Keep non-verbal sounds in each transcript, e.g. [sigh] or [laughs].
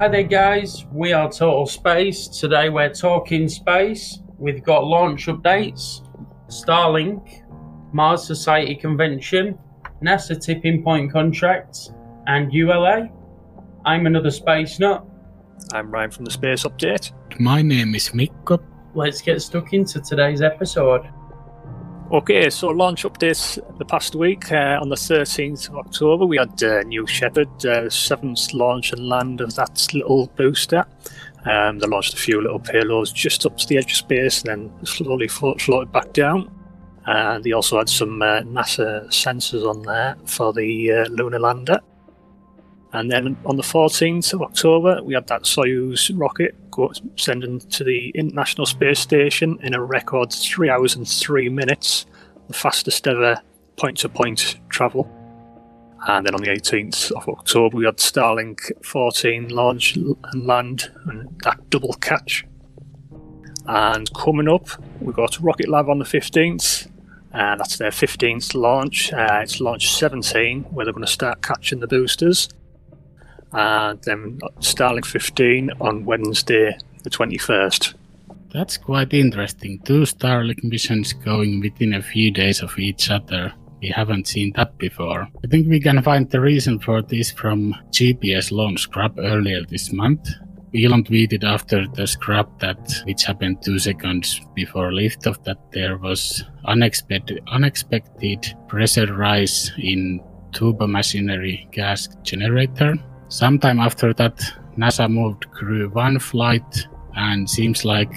Hi there, guys. We are Total Space. Today we're talking space. We've got launch updates, Starlink, Mars Society Convention, NASA tipping point contracts, and ULA. I'm another space nut. I'm Ryan from the Space Update. My name is Mikko. Let's get stuck into today's episode. Okay, so launch updates the past week. Uh, on the 13th of October, we had uh, New Shepard, uh, seventh launch and land of that little booster. Um, they launched a few little payloads just up to the edge of space and then slowly float, floated back down. And they also had some uh, NASA sensors on there for the uh, lunar lander. And then on the 14th of October, we had that Soyuz rocket go, sending to the International Space Station in a record three hours and three minutes, the fastest ever point to point travel. And then on the 18th of October, we had Starlink 14 launch and land, and that double catch. And coming up, we've got Rocket Lab on the 15th, and that's their 15th launch. Uh, it's launch 17, where they're going to start catching the boosters and then Starlink 15 on Wednesday, the 21st. That's quite interesting. Two Starlink missions going within a few days of each other. We haven't seen that before. I think we can find the reason for this from GPS launch scrub earlier this month. Elon tweeted after the scrub that, which happened two seconds before liftoff, that there was unexpected, unexpected pressure rise in turbo machinery gas generator Sometime after that, NASA moved Crew 1 flight and seems like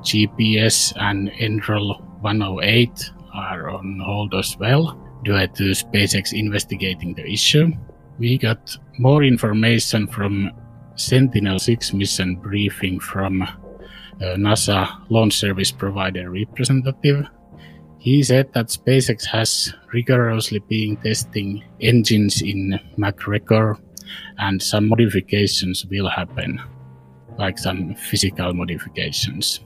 GPS and NROL 108 are on hold as well due to SpaceX investigating the issue. We got more information from Sentinel 6 mission briefing from uh, NASA launch service provider representative. He said that SpaceX has rigorously been testing engines in McGregor and some modifications will happen, like some physical modifications.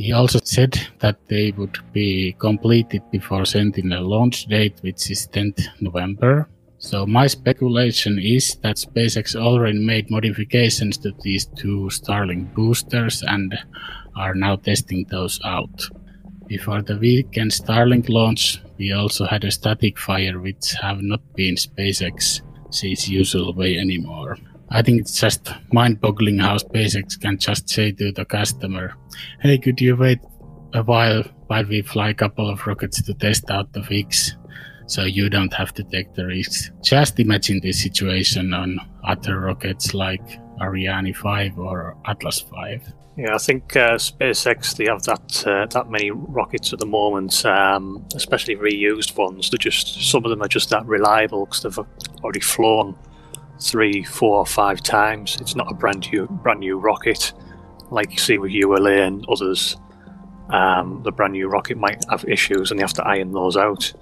He also said that they would be completed before Sentinel launch date, which is 10th November. So my speculation is that SpaceX already made modifications to these two Starlink boosters and are now testing those out. Before the weekend Starlink launch, we also had a static fire which have not been SpaceX its usual way anymore. I think it's just mind-boggling how SpaceX can just say to the customer, "Hey, could you wait a while while we fly a couple of rockets to test out the fix, so you don't have to take the risks." Just imagine this situation on other rockets like Ariane 5 or Atlas 5. Yeah, I think uh, SpaceX they have that uh, that many rockets at the moment, um, especially reused ones. They're just some of them are just that reliable because they've already flown three, four, or five times. It's not a brand new brand new rocket like you see with ULA and others. Um, the brand new rocket might have issues, and you have to iron those out.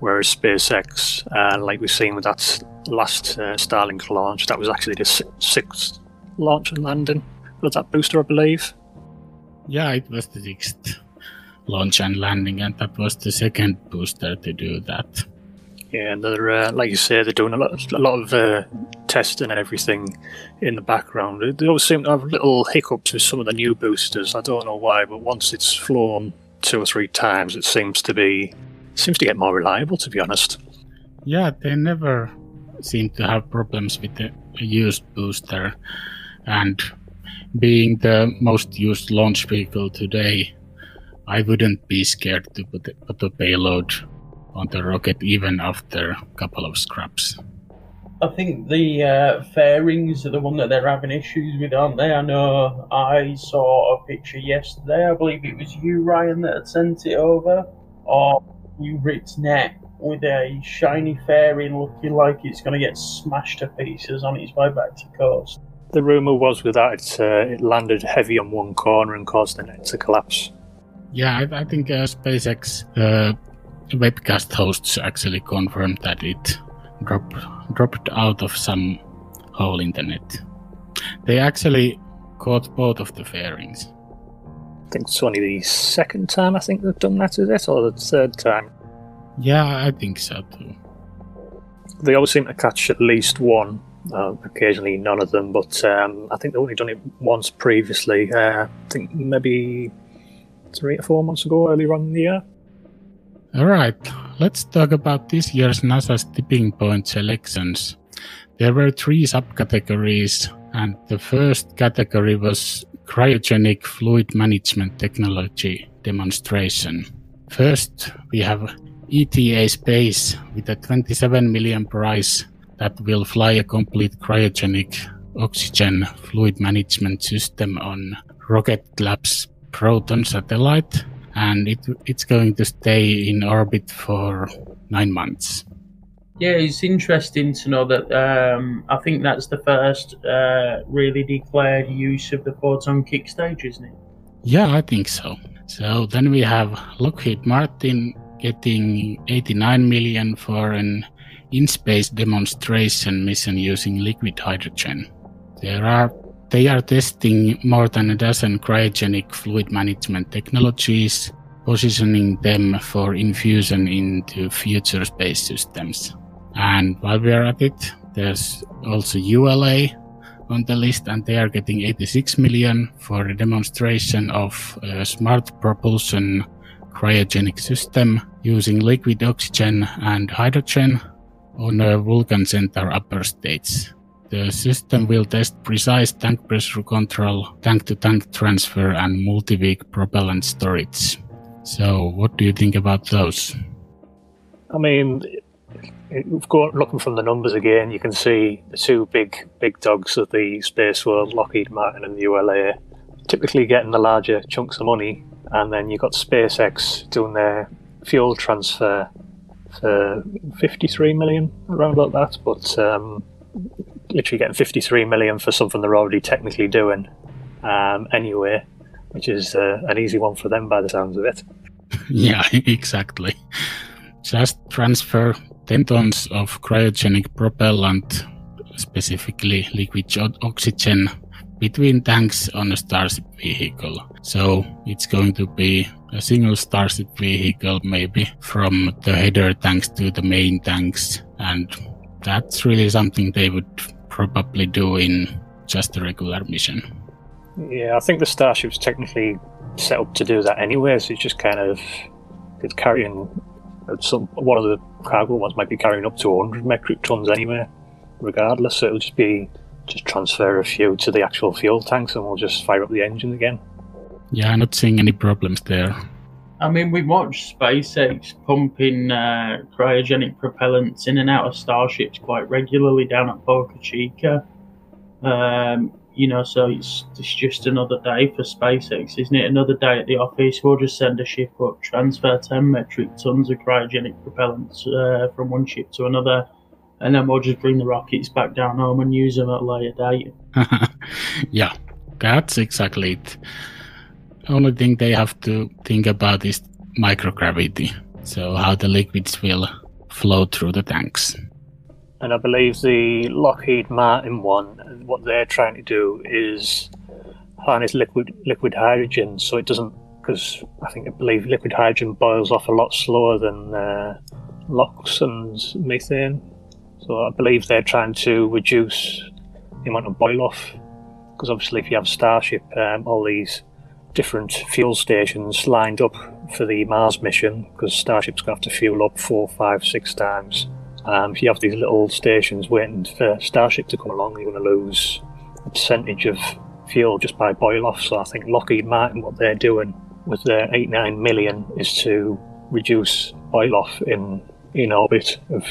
Whereas SpaceX, uh, like we've seen with that last uh, Starlink launch, that was actually the sixth launch and landing with that booster, I believe. Yeah, it was the sixth launch and landing, and that was the second booster to do that. Yeah, and they're uh, like you say, they're doing a lot, a lot of uh, testing and everything in the background. They always seem to have little hiccups with some of the new boosters. I don't know why, but once it's flown two or three times, it seems to be seems to get more reliable. To be honest. Yeah, they never seem to have problems with the used booster, and being the most used launch vehicle today, I wouldn't be scared to put, put a payload on the rocket even after a couple of scraps. I think the uh, fairings are the one that they're having issues with, aren't they? I know I saw a picture yesterday. I believe it was you, Ryan, that had sent it over, or you, Ritz Net, with a shiny fairing looking like it's going to get smashed to pieces on its way back to coast the rumor was with that it, uh, it landed heavy on one corner and caused the net to collapse. Yeah, I, I think uh, SpaceX uh, webcast hosts actually confirmed that it dropped dropped out of some hole in the net. They actually caught both of the fairings. I think it's only the second time I think they've done that, is it, or the third time? Yeah, I think so too. They always seem to catch at least one uh, occasionally none of them. But um, I think they've only done it once previously. Uh, I think maybe three or four months ago, earlier on in the year. All right, let's talk about this year's NASA's tipping point selections. There were three subcategories, and the first category was cryogenic fluid management technology demonstration. First, we have ETA Space with a 27 million prize that will fly a complete cryogenic oxygen fluid management system on Rocket Lab's Photon satellite, and it, it's going to stay in orbit for nine months. Yeah, it's interesting to know that um, I think that's the first uh, really declared use of the photon kick stage, isn't it? Yeah, I think so. So then we have Lockheed Martin getting 89 million for an in-space demonstration mission using liquid hydrogen. There are they are testing more than a dozen cryogenic fluid management technologies, positioning them for infusion into future space systems. And while we are at it, there's also ULA on the list, and they are getting 86 million for a demonstration of a smart propulsion cryogenic system using liquid oxygen and hydrogen on a Vulcan Centaur upper stage. The system will test precise tank pressure control, tank to tank transfer, and multi week propellant storage. So, what do you think about those? I mean, looking from the numbers again, you can see the two big big dogs of the space world, Lockheed Martin and the ULA, typically getting the larger chunks of money, and then you've got SpaceX doing their fuel transfer for 53 million, around about that, but um, literally getting 53 million for something they're already technically doing um, anyway, which is uh, an easy one for them by the sounds of it. [laughs] yeah, exactly. Just transfer 10 tons of cryogenic propellant, specifically liquid oxygen, between tanks on a Starship vehicle. So it's going to be a single Starship vehicle, maybe from the header tanks to the main tanks. And that's really something they would probably do in just a regular mission. Yeah, I think the Starship's technically set up to do that anyway, so it's just kind of it's carrying some one of the cargo ones might be carrying up to 100 metric tons anyway, regardless. So it'll just be just transfer a few to the actual fuel tanks, and we'll just fire up the engine again. Yeah, I'm not seeing any problems there. I mean, we watched SpaceX pumping uh, cryogenic propellants in and out of starships quite regularly down at Boca Chica. Um, you know, so it's, it's just another day for SpaceX, isn't it? Another day at the office. We'll just send a ship up, transfer 10 metric tons of cryogenic propellants uh, from one ship to another, and then we'll just bring the rockets back down home and use them at a later date. [laughs] yeah, that's exactly it only thing they have to think about is microgravity. So how the liquids will flow through the tanks. And I believe the Lockheed Martin one, what they're trying to do is harness liquid liquid hydrogen, so it doesn't. Because I think I believe liquid hydrogen boils off a lot slower than uh, LOX and methane. So I believe they're trying to reduce the amount of boil off. Because obviously, if you have Starship, um, all these different fuel stations lined up for the Mars mission because Starship's going to have to fuel up four, five, six times. Um, if you have these little stations waiting for Starship to come along, you're going to lose a percentage of fuel just by boil off. So I think Lockheed Martin, what they're doing with their 89 million is to reduce boil off in, in orbit of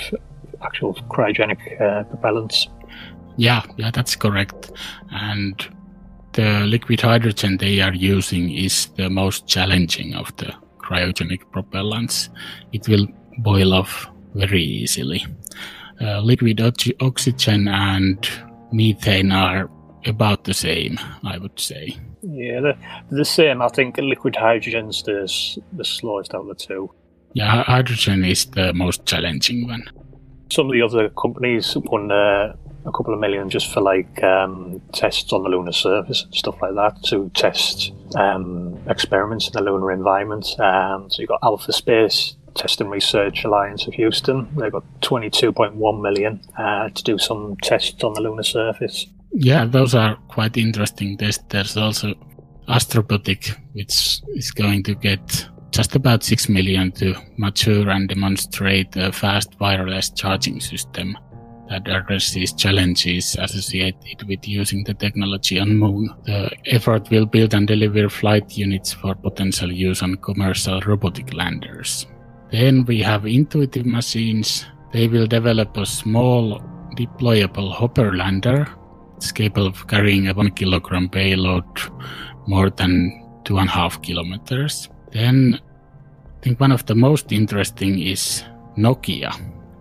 actual cryogenic uh, propellants. Yeah, yeah, that's correct. And the liquid hydrogen they are using is the most challenging of the cryogenic propellants. It will boil off very easily. Uh, liquid oxygen and methane are about the same, I would say. Yeah, they're, the same. I think liquid hydrogen's the, the slowest out of the two. Yeah, hydrogen is the most challenging one. Some of the other companies won uh, a couple of million just for like um, tests on the lunar surface and stuff like that to test um, experiments in the lunar environment. Um, so you've got Alpha Space Test and Research Alliance of Houston. They've got 22.1 million uh, to do some tests on the lunar surface. Yeah, those are quite interesting tests. There's also Astrobotic, which is going to get just about 6 million to mature and demonstrate a fast wireless charging system that addresses challenges associated with using the technology on Moon. The effort will build and deliver flight units for potential use on commercial robotic landers. Then we have intuitive machines. They will develop a small deployable hopper lander. It's capable of carrying a one kilogram payload more than two and a half kilometers. Then I think one of the most interesting is Nokia.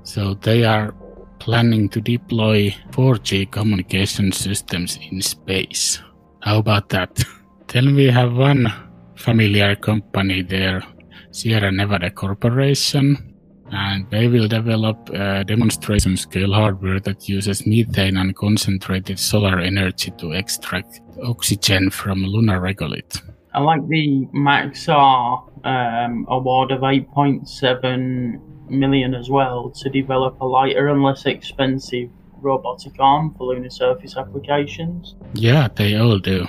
So they are planning to deploy 4G communication systems in space. How about that? Then we have one familiar company there, Sierra Nevada Corporation, and they will develop a demonstration scale hardware that uses methane and concentrated solar energy to extract oxygen from lunar regolith. I like the Maxar um, award of 8.7 million as well to develop a lighter and less expensive robotic arm for lunar surface applications. Yeah, they all do.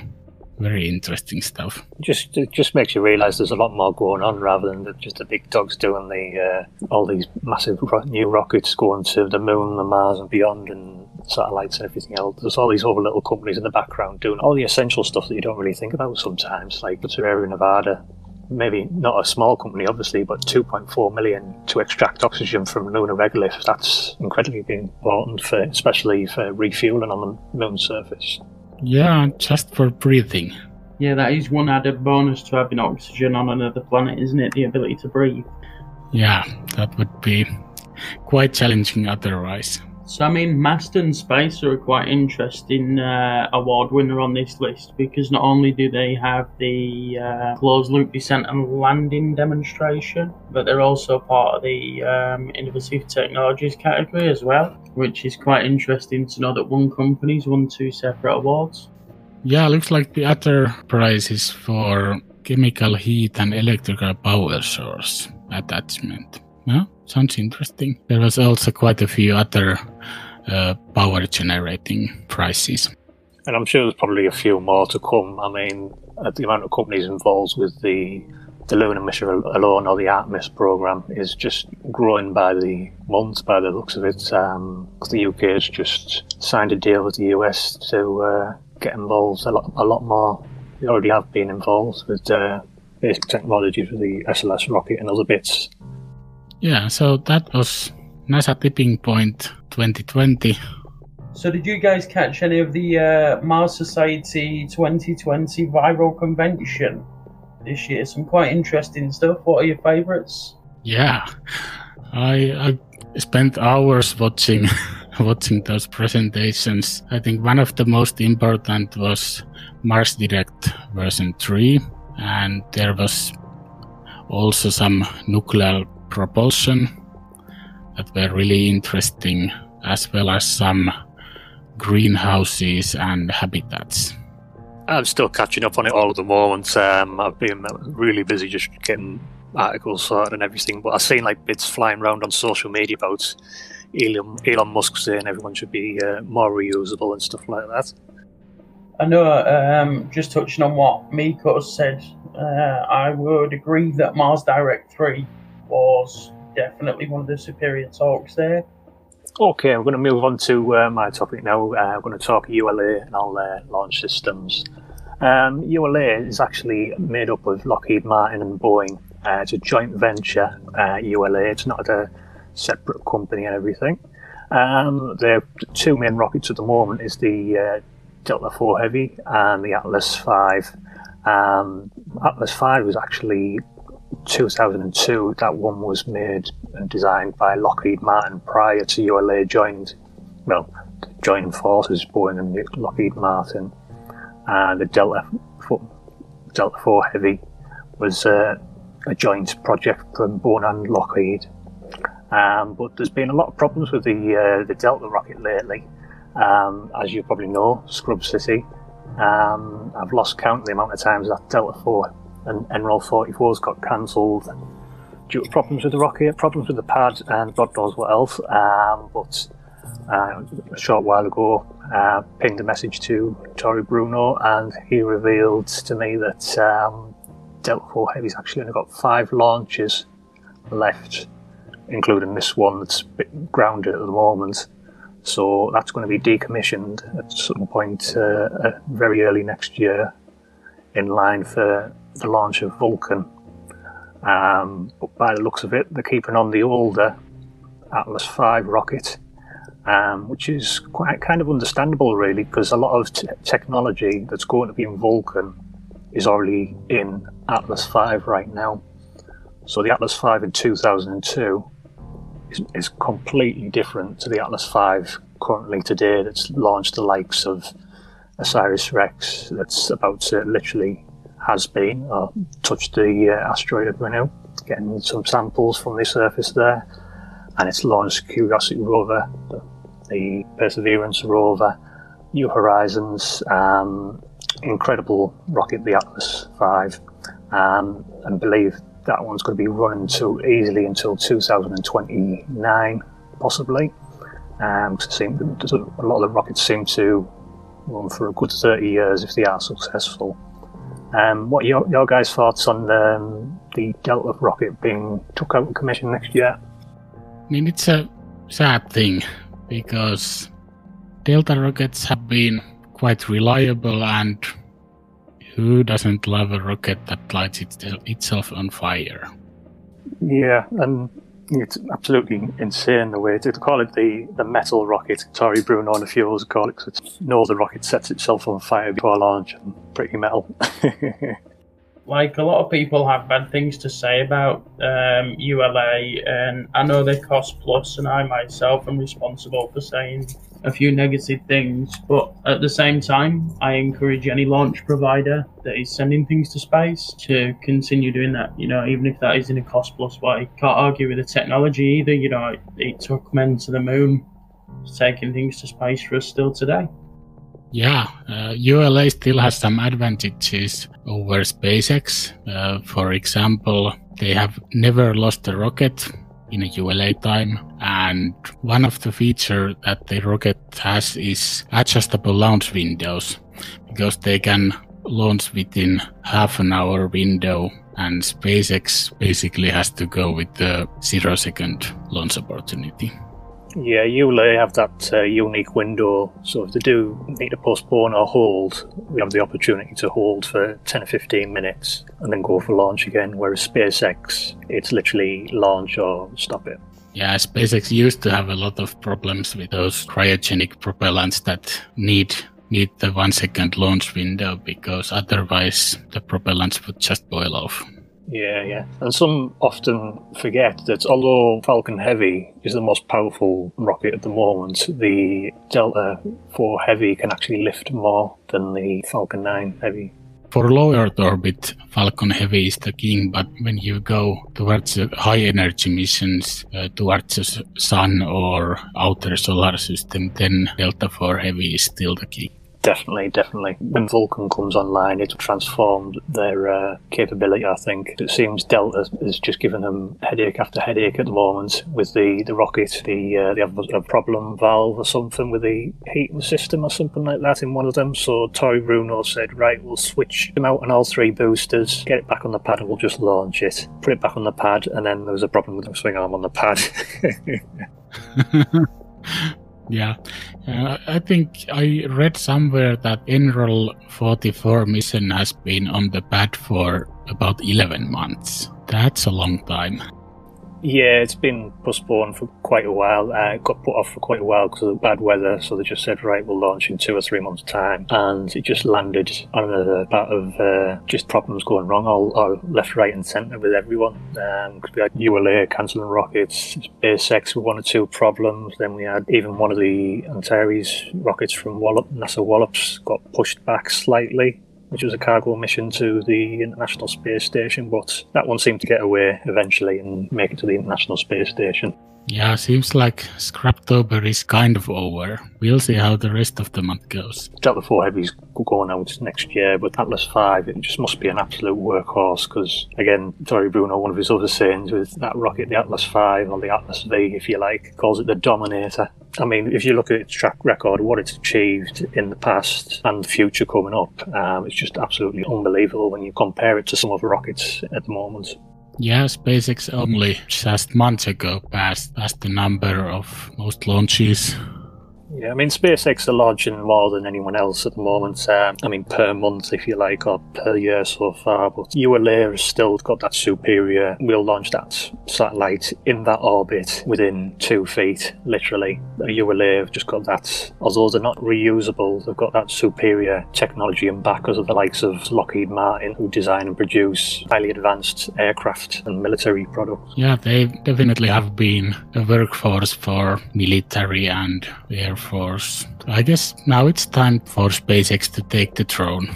Very interesting stuff. Just it just makes you realise there's a lot more going on rather than just the big dogs doing the uh, all these massive ro- new rockets going to the moon, the Mars, and beyond, and satellites and everything else. There's all these other little companies in the background doing all the essential stuff that you don't really think about sometimes, like Sierra Nevada maybe not a small company, obviously, but 2.4 million to extract oxygen from lunar regolith. That's incredibly important, for, especially for refueling on the moon surface. Yeah, just for breathing. Yeah, that is one added bonus to having oxygen on another planet, isn't it? The ability to breathe. Yeah, that would be quite challenging otherwise. So, I mean, Masten Space are a quite interesting uh, award winner on this list because not only do they have the uh, closed loop descent and landing demonstration, but they're also part of the um, innovative technologies category as well, which is quite interesting to know that one company's won two separate awards. Yeah, looks like the other prize is for chemical heat and electrical power source attachment. Sounds interesting. There was also quite a few other uh, power generating prizes. And I'm sure there's probably a few more to come. I mean, uh, the amount of companies involved with the the lunar mission alone or the Artemis program is just growing by the month, by the looks of it. Um, the UK has just signed a deal with the US to uh, get involved a lot, a lot more. They already have been involved with uh, basic technologies for the SLS rocket and other bits. Yeah, so that was NASA Tipping Point 2020. So, did you guys catch any of the uh, Mars Society 2020 viral convention this year? Some quite interesting stuff. What are your favourites? Yeah, I, I spent hours watching [laughs] watching those presentations. I think one of the most important was Mars Direct version 3, and there was also some nuclear propulsion that were really interesting, as well as some greenhouses and habitats. I'm still catching up on it all at the moment. Um, I've been really busy just getting articles sorted and everything, but I've seen like bits flying around on social media about Elon, Elon Musk saying everyone should be uh, more reusable and stuff like that. I know, um, just touching on what Mikko said, uh, I would agree that Mars Direct 3 was definitely one of the superior talks there. Okay, I'm going to move on to uh, my topic now. Uh, I'm going to talk ULA and all their launch systems. Um, ULA is actually made up of Lockheed Martin and Boeing. Uh, it's a joint venture, ULA. Uh, it's not a separate company and everything. Um, their two main rockets at the moment is the uh, Delta IV Heavy and the Atlas V. Um, Atlas V was actually 2002, that one was made and designed by Lockheed Martin prior to ULA joined, well, joining forces, Boeing and Lockheed Martin. And the Delta, Delta IV Heavy was uh, a joint project from Boeing and Lockheed. Um, but there's been a lot of problems with the uh, the Delta rocket lately. Um, as you probably know, Scrub City. Um, I've lost count of the amount of times that Delta IV and NROL 44's got cancelled. due to problems with the rocket, problems with the pad, and God knows what else. Um, but uh, a short while ago, uh, pinged a message to Tory Bruno, and he revealed to me that um, Delta 4 Heavy's actually only got five launches left, including this one that's grounded at the moment. So that's going to be decommissioned at some point uh, uh, very early next year, in line for the launch of Vulcan. Um, but by the looks of it, they're keeping on the older Atlas V rocket, um, which is quite kind of understandable, really, because a lot of t- technology that's going to be in Vulcan is already in Atlas V right now. So the Atlas V in 2002 is, is completely different to the Atlas V currently today that's launched the likes of OSIRIS-REx, that's about to literally has been touched the uh, asteroid Bennu, getting some samples from the surface there, and it's launched Curiosity rover, the, the Perseverance rover, New Horizons, um, incredible rocket, the Atlas V, um, and believe that one's going to be running to easily until 2029, possibly. Um, seem, a lot of the rockets seem to run for a good 30 years if they are successful. Um, what are your, your guys' thoughts on um, the Delta rocket being took out of commission next year? I mean, it's a sad thing because Delta rockets have been quite reliable, and who doesn't love a rocket that lights itself on fire? Yeah, and it's absolutely insane the way to, to call it the, the metal rocket. Tory, Bruno and a few others call it it's no, the rocket sets itself on fire before launch and pretty metal. [laughs] like a lot of people have bad things to say about um, ULA, and I know they cost plus, and I myself am responsible for saying a few negative things, but at the same time, I encourage any launch provider that is sending things to space to continue doing that. You know, even if that is in a cost plus way. Can't argue with the technology either. You know, it, it took men to the moon, taking things to space for us still today. Yeah, uh, ULA still has some advantages over SpaceX. Uh, for example, they have never lost a rocket in a ULA time. And one of the feature that the rocket has is adjustable launch windows because they can launch within half an hour window and SpaceX basically has to go with the zero second launch opportunity. Yeah, ULA have that uh, unique window, so if they do need to postpone or hold, we have the opportunity to hold for 10 or 15 minutes and then go for launch again, whereas SpaceX, it's literally launch or stop it. Yeah, SpaceX used to have a lot of problems with those cryogenic propellants that need need the one second launch window because otherwise the propellants would just boil off. Yeah, yeah. And some often forget that although Falcon Heavy is the most powerful rocket at the moment, the Delta 4 Heavy can actually lift more than the Falcon 9 Heavy. For low Earth orbit, Falcon Heavy is the king, but when you go towards high energy missions, uh, towards the Sun or outer solar system, then Delta 4 Heavy is still the king. Definitely, definitely. When Vulcan comes online, it'll transform their uh, capability. I think it seems Delta is just giving them headache after headache at the moment with the, the rocket. The uh, they have a problem valve or something with the heating system or something like that in one of them. So Tory Bruno said, right, we'll switch them out on all three boosters, get it back on the pad, and we'll just launch it. Put it back on the pad, and then there was a problem with the swing arm on the pad. [laughs] [laughs] Yeah, uh, I think I read somewhere that NROL 44 mission has been on the pad for about 11 months. That's a long time. Yeah, it's been postponed for quite a while. Uh, it got put off for quite a while because of the bad weather. So they just said, right, we'll launch in two or three months' time. And it just landed on a part of uh, just problems going wrong, all, all, left, right, and centre with everyone. Um, we had ULA cancelling rockets, SpaceX with one or two problems. Then we had even one of the Antares rockets from Wallop, NASA Wallops got pushed back slightly which was a cargo mission to the International Space Station, but that one seemed to get away eventually and make it to the International Space Station. Yeah, seems like Scraptober is kind of over. We'll see how the rest of the month goes. Delta 4 Heavy's going out next year, but Atlas 5, it just must be an absolute workhorse because, again, Tory Bruno, one of his other sayings with that rocket, the Atlas 5 or the Atlas V, if you like, calls it the Dominator. I mean, if you look at its track record, what it's achieved in the past and the future coming up, um, it's just absolutely unbelievable when you compare it to some of the rockets at the moment. Yeah, SpaceX only. just months ago passed, passed the number of most launches yeah, I mean, SpaceX are launching more than anyone else at the moment. Um, I mean, per month, if you like, or per year so far. But ULA has still got that superior. We'll launch that satellite in that orbit within two feet, literally. ULA have just got that, although they're not reusable, they've got that superior technology and backers of the likes of Lockheed Martin, who design and produce highly advanced aircraft and military products. Yeah, they definitely have been a workforce for military and air Force. I guess now it's time for SpaceX to take the throne.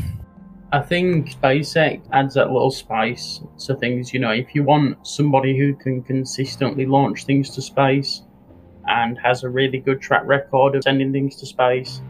I think SpaceX adds that little spice to things. You know, if you want somebody who can consistently launch things to space and has a really good track record of sending things to space,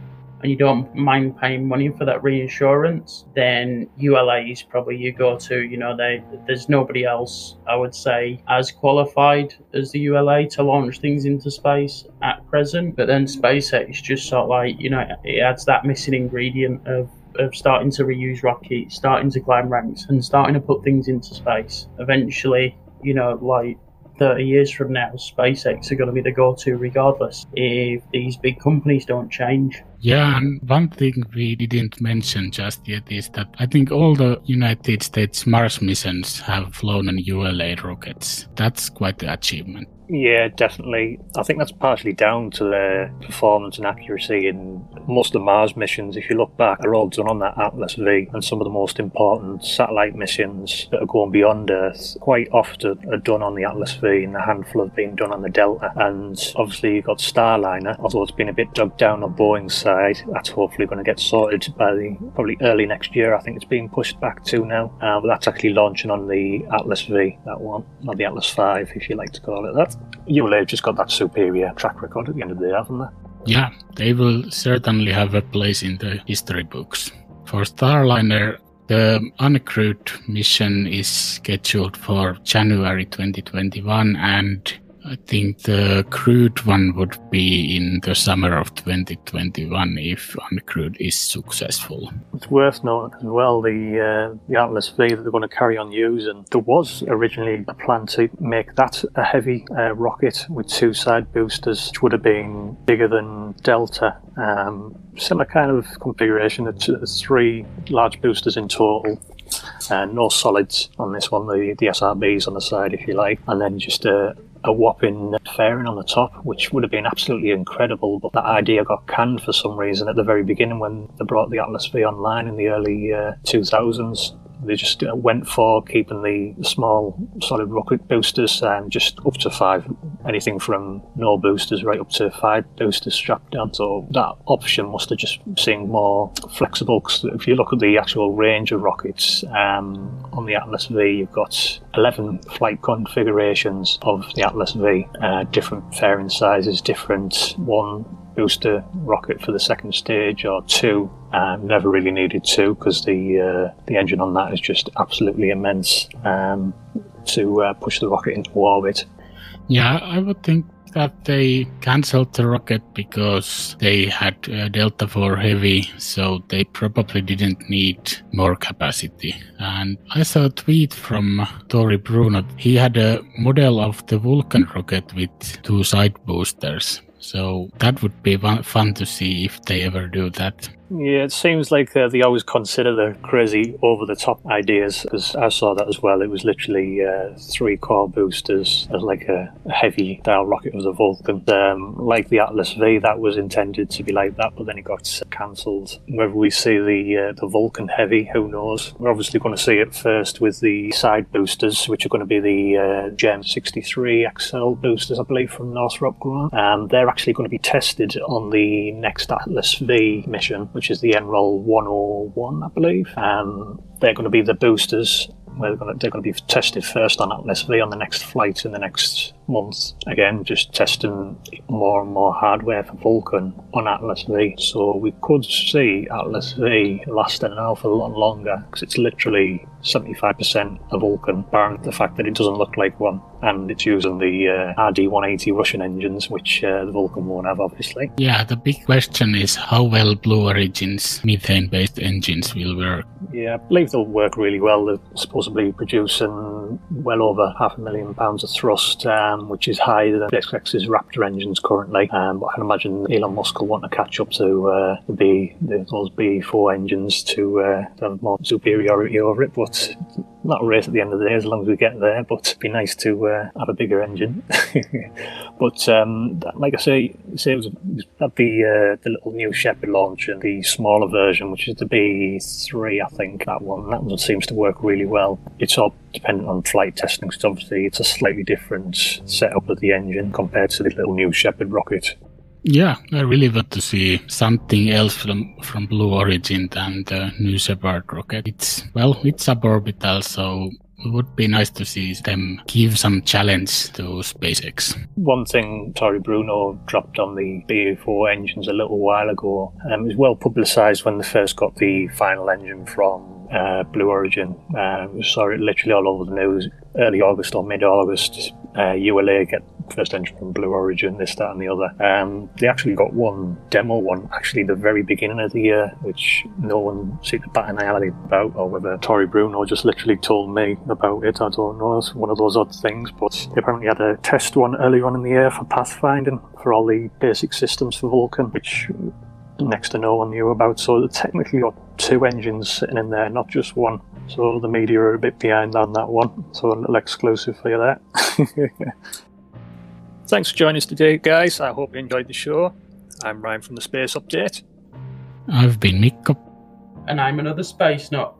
and you don't mind paying money for that reinsurance, then ULA is probably your go-to. You know, they, there's nobody else I would say as qualified as the ULA to launch things into space at present. But then SpaceX just sort of like you know it adds that missing ingredient of of starting to reuse rockets, starting to climb ranks, and starting to put things into space. Eventually, you know, like 30 years from now, SpaceX are going to be the go to regardless if these big companies don't change. Yeah, and one thing we didn't mention just yet is that I think all the United States Mars missions have flown on ULA rockets. That's quite the achievement. Yeah, definitely. I think that's partially down to their performance and accuracy in most of the Mars missions. If you look back, they're all done on that Atlas V, and some of the most important satellite missions that are going beyond Earth quite often are done on the Atlas V, and a handful have been done on the Delta. And obviously, you've got Starliner, although it's been a bit dug down on Boeing's side. That's hopefully going to get sorted by the probably early next year. I think it's being pushed back to now, uh, but that's actually launching on the Atlas V, that one, not the Atlas 5, if you like to call it that. ULA have just got that superior track record at the end of the day, haven't they? Yeah, they will certainly have a place in the history books. For Starliner, the uncrewed mission is scheduled for January 2021 and I think the crude one would be in the summer of 2021 if uncrewed is successful. It's worth noting as well the uh, the Atlas V that they're going to carry on using. There was originally a plan to make that a heavy uh, rocket with two side boosters, which would have been bigger than Delta. Um, similar kind of configuration. It's three large boosters in total. Uh, no solids on this one, the, the SRBs on the side, if you like, and then just a, a whopping fairing on the top, which would have been absolutely incredible. But that idea got canned for some reason at the very beginning when they brought the Atlas V online in the early uh, 2000s. They just uh, went for keeping the small solid rocket boosters and just up to five, anything from no boosters right up to five boosters strapped down. So that option must have just seemed more flexible. Because if you look at the actual range of rockets um, on the Atlas V, you've got 11 flight configurations of the Atlas V, uh, different fairing sizes, different one booster rocket for the second stage or two. Um, never really needed two because the uh, the engine on that is just absolutely immense um, to uh, push the rocket into orbit. Yeah, I would think that they cancelled the rocket because they had uh, Delta 4 Heavy, so they probably didn't need more capacity. And I saw a tweet from Tory Bruno. He had a model of the Vulcan rocket with two side boosters. So that would be fun to see if they ever do that. Yeah, it seems like uh, they always consider the crazy over the top ideas because I saw that as well. It was literally uh, three core boosters as like a, heavy dial rocket of the Vulcan. Um, like the Atlas V, that was intended to be like that, but then it got cancelled. Whether we see the uh, the Vulcan Heavy, who knows? We're obviously going to see it first with the side boosters, which are going to be the uh, Gem 63 XL boosters, I believe, from Northrop Grumman. And they're actually going to be tested on the next Atlas V mission, which is the NROL 101, I believe. Um, they're going to be the boosters We're gonna, they're going to be tested first on Atlas V on the next flight in the next month. Again, just testing more and more hardware for Vulcan on Atlas V. So we could see Atlas V lasting an awful lot longer because it's literally 75% of Vulcan, barring the fact that it doesn't look like one. And it's using the uh, RD-180 Russian engines, which uh, the Vulcan won't have, obviously. Yeah, the big question is how well Blue Origin's methane-based engines will work. Yeah, I believe they'll work really well. They're supposedly producing well over half a million pounds of thrust, um, which is higher than SpaceX's Raptor engines currently. Um, but I can imagine Elon Musk will want to catch up to uh, the B, those BE-4 engines to, uh, to have more superiority over it. But not a race at the end of the day as long as we get there. But it'd be nice to uh, have a bigger engine. [laughs] but um, like I say, say it was, had the uh, the little new Shepard launch and the smaller version, which is the BE-3, I think that one. That one seems to work really well. It's all dependent on flight testing, obviously it's a slightly different setup of the engine compared to the little new Shepard rocket. Yeah, I really want to see something else from from Blue Origin than the new Shepard rocket. It's well, it's suborbital, so it would be nice to see them give some challenge to SpaceX. One thing Tory Bruno dropped on the BE-4 engines a little while ago um, it was well publicised when they first got the final engine from uh, Blue Origin. Uh, we saw it literally all over the news early August or mid August. Uh, ULA get first engine from Blue Origin, this, that, and the other. Um, they actually got one demo one, actually, the very beginning of the year, which no one seemed to bat an eyelid about, or whether Tory Bruno just literally told me about it. I don't know. It's one of those odd things, but they apparently had a test one earlier on in the year for pathfinding for all the basic systems for Vulcan, which next to no one knew about. So technically got two engines sitting in there, not just one. So the media are a bit behind on that one. So a little exclusive for you there. [laughs] Thanks for joining us today, guys. I hope you enjoyed the show. I'm Ryan from the Space Update. I've been Nick. And I'm another space nut.